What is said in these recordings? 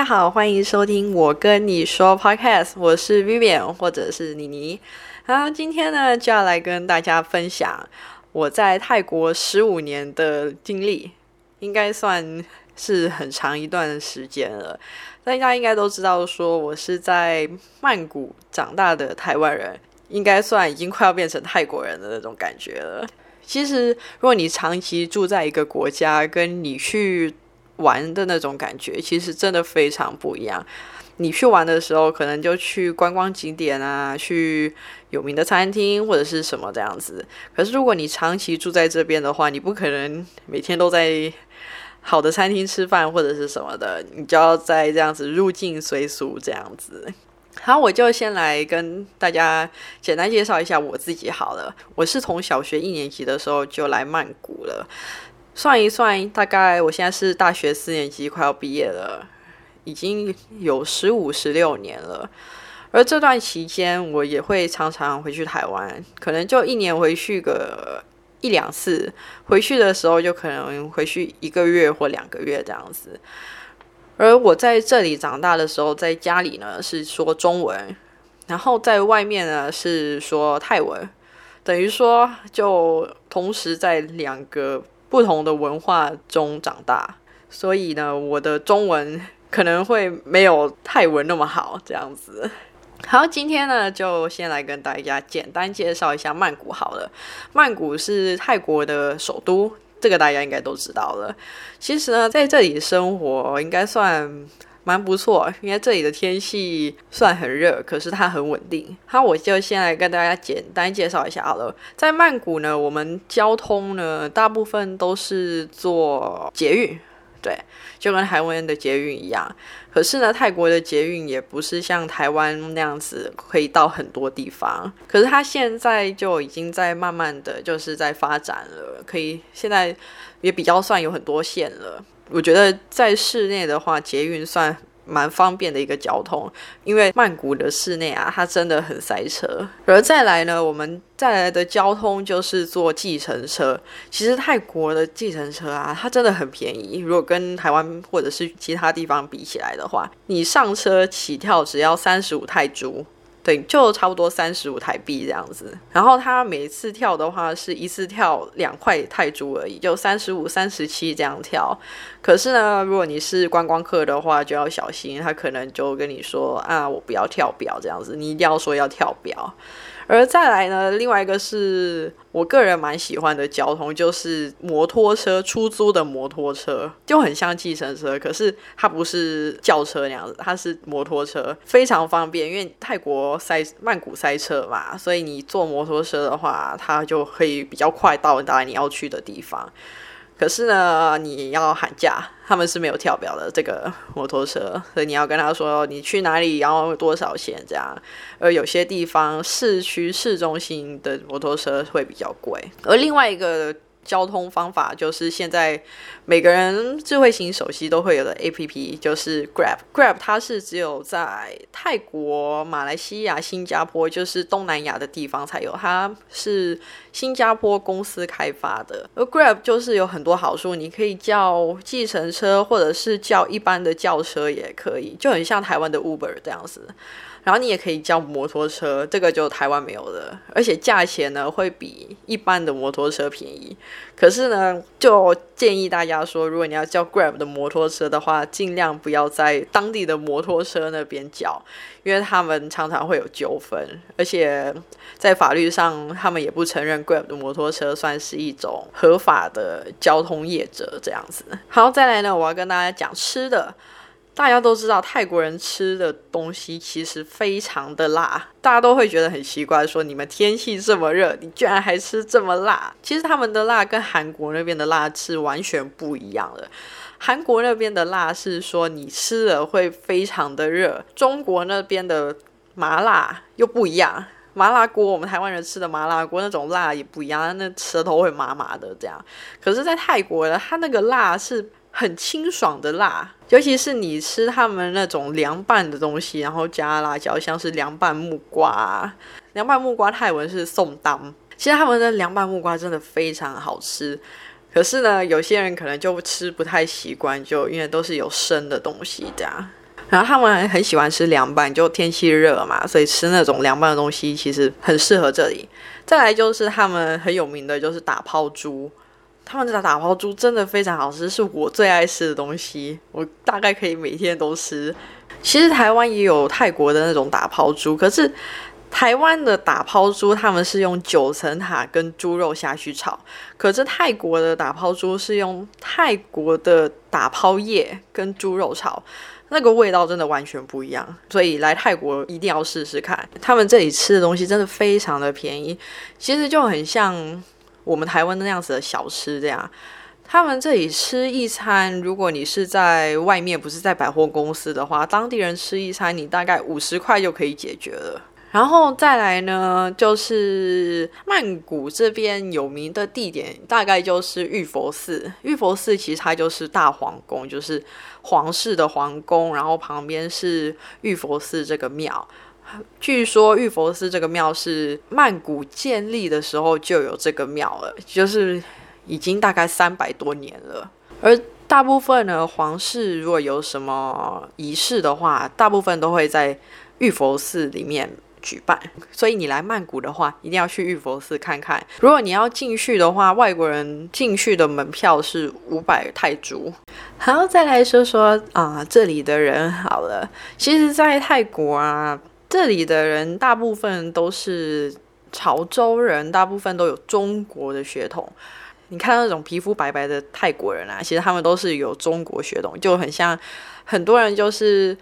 大家好，欢迎收听我跟你说 Podcast，我是 Vivian 或者是妮妮。好，今天呢就要来跟大家分享我在泰国十五年的经历，应该算是很长一段时间了。大家应该都知道，说我是在曼谷长大的台湾人，应该算已经快要变成泰国人的那种感觉了。其实，如果你长期住在一个国家，跟你去玩的那种感觉，其实真的非常不一样。你去玩的时候，可能就去观光景点啊，去有名的餐厅或者是什么这样子。可是如果你长期住在这边的话，你不可能每天都在好的餐厅吃饭或者是什么的，你就要在这样子入境随俗这样子。好，我就先来跟大家简单介绍一下我自己好了。我是从小学一年级的时候就来曼谷了。算一算，大概我现在是大学四年级，快要毕业了，已经有十五、十六年了。而这段期间，我也会常常回去台湾，可能就一年回去个一两次。回去的时候，就可能回去一个月或两个月这样子。而我在这里长大的时候，在家里呢是说中文，然后在外面呢是说泰文，等于说就同时在两个。不同的文化中长大，所以呢，我的中文可能会没有泰文那么好，这样子。好，今天呢，就先来跟大家简单介绍一下曼谷好了。曼谷是泰国的首都，这个大家应该都知道了。其实呢，在这里生活应该算。蛮不错，因为这里的天气算很热，可是它很稳定。好，我就先来跟大家简单介绍一下好了。在曼谷呢，我们交通呢大部分都是坐捷运，对，就跟台湾的捷运一样。可是呢，泰国的捷运也不是像台湾那样子可以到很多地方。可是它现在就已经在慢慢的就是在发展了，可以现在也比较算有很多线了。我觉得在室内的话，捷运算蛮方便的一个交通，因为曼谷的室内啊，它真的很塞车。而再来呢，我们再来的交通就是坐计程车。其实泰国的计程车啊，它真的很便宜。如果跟台湾或者是其他地方比起来的话，你上车起跳只要三十五泰铢。对，就差不多三十五台币这样子。然后他每次跳的话，是一次跳两块泰铢而已，就三十五、三十七这样跳。可是呢，如果你是观光客的话，就要小心，他可能就跟你说啊，我不要跳表这样子，你一定要说要跳表。而再来呢，另外一个是我个人蛮喜欢的交通，就是摩托车出租的摩托车，就很像计程车，可是它不是轿车那样子，它是摩托车，非常方便。因为泰国塞曼谷塞车嘛，所以你坐摩托车的话，它就可以比较快到达你要去的地方。可是呢，你要喊价，他们是没有跳表的这个摩托车，所以你要跟他说你去哪里，然后多少钱这样。而有些地方市区市中心的摩托车会比较贵，而另外一个。交通方法就是现在每个人智慧型手机都会有的 A P P，就是 Grab。Grab 它是只有在泰国、马来西亚、新加坡，就是东南亚的地方才有，它是新加坡公司开发的。而 Grab 就是有很多好处，你可以叫计程车，或者是叫一般的轿车也可以，就很像台湾的 Uber 这样子。然后你也可以叫摩托车，这个就台湾没有的，而且价钱呢会比一般的摩托车便宜。可是呢，就建议大家说，如果你要叫 Grab 的摩托车的话，尽量不要在当地的摩托车那边叫，因为他们常常会有纠纷，而且在法律上他们也不承认 Grab 的摩托车算是一种合法的交通业者这样子。好，再来呢，我要跟大家讲吃的。大家都知道泰国人吃的东西其实非常的辣，大家都会觉得很奇怪，说你们天气这么热，你居然还吃这么辣？其实他们的辣跟韩国那边的辣是完全不一样的。韩国那边的辣是说你吃了会非常的热，中国那边的麻辣又不一样。麻辣锅我们台湾人吃的麻辣锅那种辣也不一样，那舌头会麻麻的这样。可是，在泰国的它那个辣是。很清爽的辣，尤其是你吃他们那种凉拌的东西，然后加辣椒，像是凉拌木瓜。凉拌木瓜泰文是宋当，其实他们的凉拌木瓜真的非常好吃。可是呢，有些人可能就吃不太习惯，就因为都是有生的东西这样。然后他们很喜欢吃凉拌，就天气热嘛，所以吃那种凉拌的东西其实很适合这里。再来就是他们很有名的就是打抛猪，他们的打抛猪真的非常好吃，是我最爱吃的东西，我大概可以每天都吃。其实台湾也有泰国的那种打抛猪，可是。台湾的打抛猪，他们是用九层塔跟猪肉下去炒，可是泰国的打抛猪是用泰国的打抛叶跟猪肉炒，那个味道真的完全不一样。所以来泰国一定要试试看，他们这里吃的东西真的非常的便宜，其实就很像我们台湾那样子的小吃这样。他们这里吃一餐，如果你是在外面，不是在百货公司的话，当地人吃一餐，你大概五十块就可以解决了。然后再来呢，就是曼谷这边有名的地点，大概就是玉佛寺。玉佛寺其实它就是大皇宫，就是皇室的皇宫，然后旁边是玉佛寺这个庙。据说玉佛寺这个庙是曼谷建立的时候就有这个庙了，就是已经大概三百多年了。而大部分呢，皇室如果有什么仪式的话，大部分都会在玉佛寺里面。举办，所以你来曼谷的话，一定要去玉佛寺看看。如果你要进去的话，外国人进去的门票是五百泰铢。好，再来说说啊，这里的人好了。其实，在泰国啊，这里的人大部分都是潮州人，大部分都有中国的血统。你看那种皮肤白白的泰国人啊，其实他们都是有中国血统，就很像很多人就是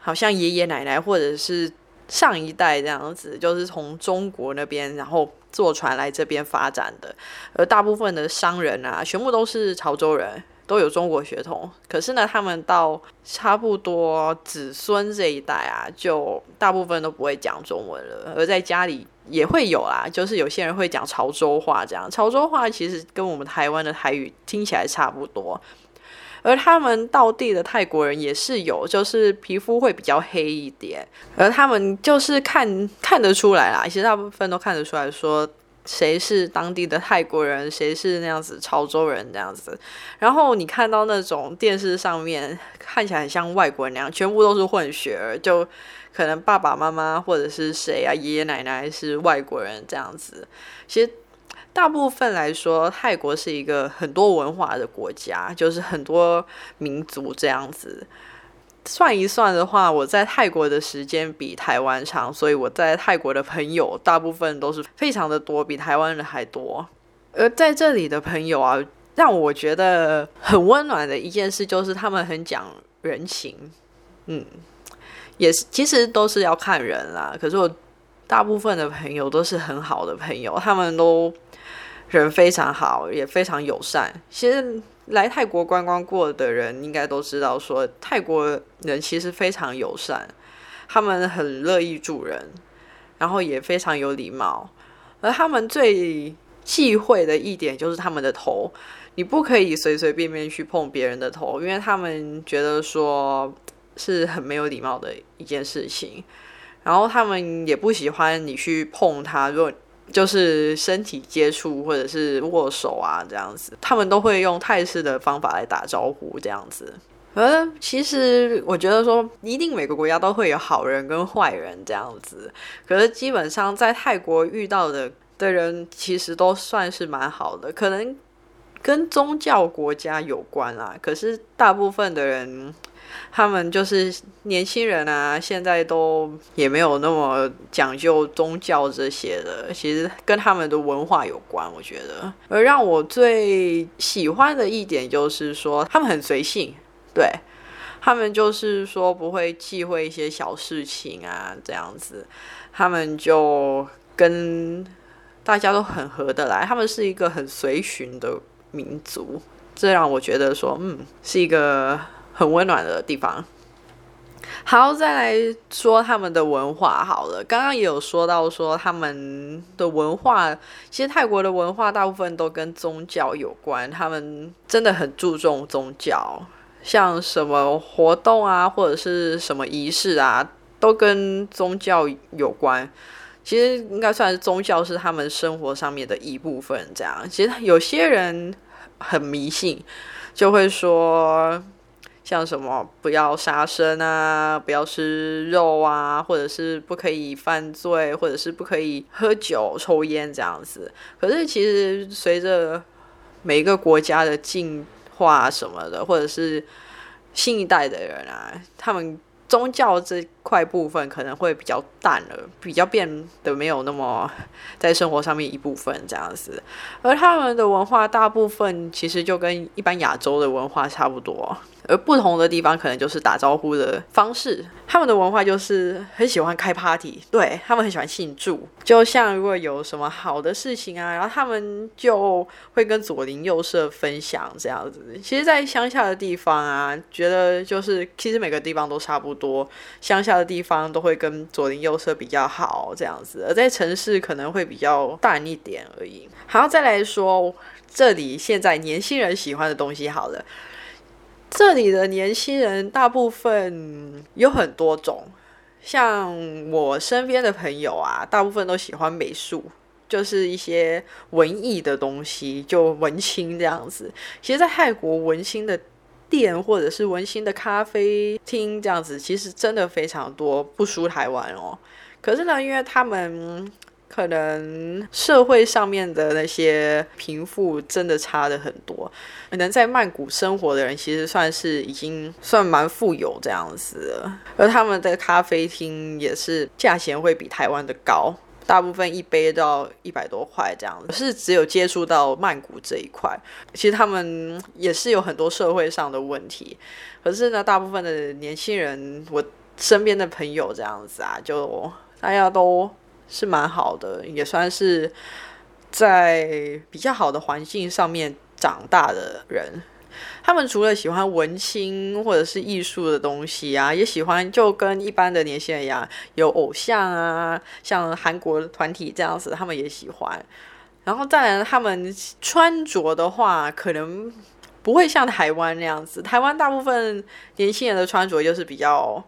好像爷爷奶奶或者是。上一代这样子，就是从中国那边，然后坐船来这边发展的。而大部分的商人啊，全部都是潮州人，都有中国血统。可是呢，他们到差不多子孙这一代啊，就大部分都不会讲中文了。而在家里也会有啦，就是有些人会讲潮州话，这样潮州话其实跟我们台湾的台语听起来差不多。而他们到地的泰国人也是有，就是皮肤会比较黑一点，而他们就是看看得出来啦，其实大部分都看得出来说谁是当地的泰国人，谁是那样子潮州人这样子。然后你看到那种电视上面看起来很像外国人那样，全部都是混血儿，就可能爸爸妈妈或者是谁啊，爷爷奶奶是外国人这样子，其实。大部分来说，泰国是一个很多文化的国家，就是很多民族这样子。算一算的话，我在泰国的时间比台湾长，所以我在泰国的朋友大部分都是非常的多，比台湾人还多。而在这里的朋友啊，让我觉得很温暖的一件事就是他们很讲人情。嗯，也是，其实都是要看人啦。可是我大部分的朋友都是很好的朋友，他们都。人非常好，也非常友善。其实来泰国观光过的人应该都知道，说泰国人其实非常友善，他们很乐意助人，然后也非常有礼貌。而他们最忌讳的一点就是他们的头，你不可以随随便便去碰别人的头，因为他们觉得说是很没有礼貌的一件事情。然后他们也不喜欢你去碰他，如果。就是身体接触或者是握手啊，这样子，他们都会用泰式的方法来打招呼，这样子。呃，其实我觉得说，一定每个国家都会有好人跟坏人这样子。可是基本上在泰国遇到的的人，其实都算是蛮好的，可能跟宗教国家有关啊。可是大部分的人。他们就是年轻人啊，现在都也没有那么讲究宗教这些的，其实跟他们的文化有关，我觉得。而让我最喜欢的一点就是说，他们很随性，对他们就是说不会忌讳一些小事情啊，这样子，他们就跟大家都很合得来，他们是一个很随循的民族，这让我觉得说，嗯，是一个。很温暖的地方。好，再来说他们的文化好了。刚刚也有说到说他们的文化，其实泰国的文化大部分都跟宗教有关。他们真的很注重宗教，像什么活动啊，或者是什么仪式啊，都跟宗教有关。其实应该算是宗教是他们生活上面的一部分。这样，其实有些人很迷信，就会说。像什么不要杀生啊，不要吃肉啊，或者是不可以犯罪，或者是不可以喝酒、抽烟这样子。可是其实随着每一个国家的进化什么的，或者是新一代的人啊，他们。宗教这块部分可能会比较淡了，比较变得没有那么在生活上面一部分这样子，而他们的文化大部分其实就跟一般亚洲的文化差不多。而不同的地方可能就是打招呼的方式，他们的文化就是很喜欢开 party，对他们很喜欢庆祝。就像如果有什么好的事情啊，然后他们就会跟左邻右舍分享这样子。其实，在乡下的地方啊，觉得就是其实每个地方都差不多，乡下的地方都会跟左邻右舍比较好这样子，而在城市可能会比较淡一点而已。好，再来说这里现在年轻人喜欢的东西好了。这里的年轻人大部分有很多种，像我身边的朋友啊，大部分都喜欢美术，就是一些文艺的东西，就文青这样子。其实，在泰国，文青的店或者是文青的咖啡厅这样子，其实真的非常多，不输台湾哦。可是呢，因为他们。可能社会上面的那些贫富真的差的很多，能在曼谷生活的人其实算是已经算蛮富有这样子了，而他们的咖啡厅也是价钱会比台湾的高，大部分一杯都要一百多块这样子。是只有接触到曼谷这一块，其实他们也是有很多社会上的问题，可是呢，大部分的年轻人，我身边的朋友这样子啊，就大家都。是蛮好的，也算是在比较好的环境上面长大的人。他们除了喜欢文青或者是艺术的东西啊，也喜欢就跟一般的年轻人一样，有偶像啊，像韩国团体这样子，他们也喜欢。然后再来，他们穿着的话，可能不会像台湾那样子。台湾大部分年轻人的穿着就是比较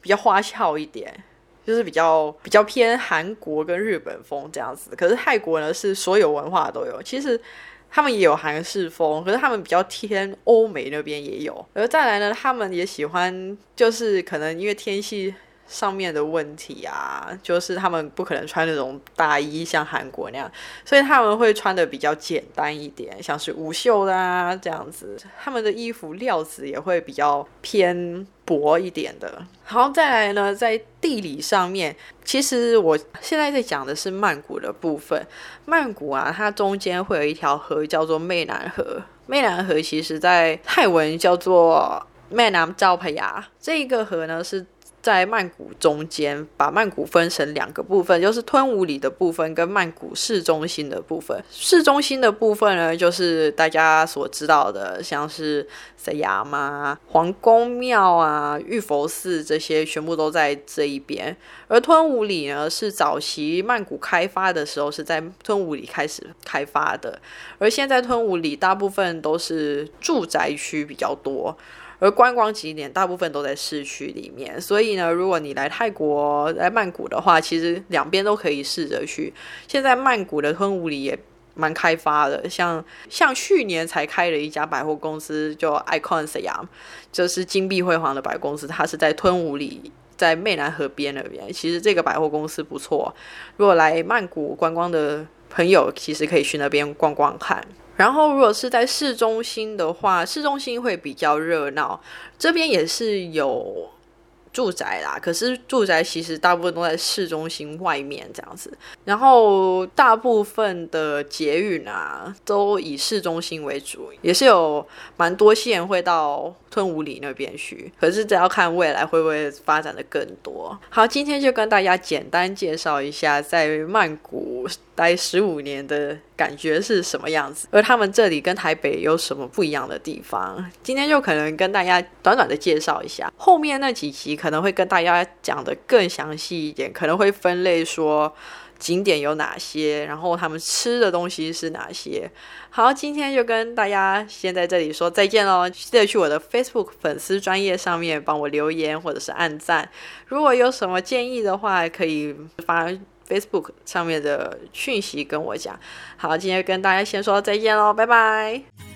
比较花俏一点。就是比较比较偏韩国跟日本风这样子，可是泰国呢是所有文化都有。其实他们也有韩式风，可是他们比较偏欧美那边也有。而再来呢，他们也喜欢，就是可能因为天气。上面的问题啊，就是他们不可能穿那种大衣，像韩国那样，所以他们会穿的比较简单一点，像是无袖的啊这样子。他们的衣服料子也会比较偏薄一点的。然后，再来呢，在地理上面，其实我现在在讲的是曼谷的部分。曼谷啊，它中间会有一条河叫做湄南河。湄南河其实在泰文叫做湄南昭培雅，这一个河呢是。在曼谷中间，把曼谷分成两个部分，就是吞武里的部分跟曼谷市中心的部分。市中心的部分呢，就是大家所知道的，像是塞牙嘛、皇宫庙啊、玉佛寺这些，全部都在这一边。而吞武里呢，是早期曼谷开发的时候是在吞武里开始开发的，而现在吞武里大部分都是住宅区比较多。而观光景点大部分都在市区里面，所以呢，如果你来泰国来曼谷的话，其实两边都可以试着去。现在曼谷的吞武里也蛮开发的，像像去年才开了一家百货公司，叫 Icon Siam，就是金碧辉煌的百货公司，它是在吞武里，在湄南河边那边。其实这个百货公司不错，如果来曼谷观光的朋友，其实可以去那边逛逛看。然后，如果是在市中心的话，市中心会比较热闹，这边也是有。住宅啦，可是住宅其实大部分都在市中心外面这样子，然后大部分的捷运啊都以市中心为主，也是有蛮多线会到吞武里那边去，可是这要看未来会不会发展的更多。好，今天就跟大家简单介绍一下在曼谷待十五年的感觉是什么样子，而他们这里跟台北有什么不一样的地方，今天就可能跟大家短短的介绍一下，后面那几集。可能会跟大家讲的更详细一点，可能会分类说景点有哪些，然后他们吃的东西是哪些。好，今天就跟大家先在这里说再见喽！记得去我的 Facebook 粉丝专业上面帮我留言或者是按赞。如果有什么建议的话，可以发 Facebook 上面的讯息跟我讲。好，今天跟大家先说再见喽，拜拜。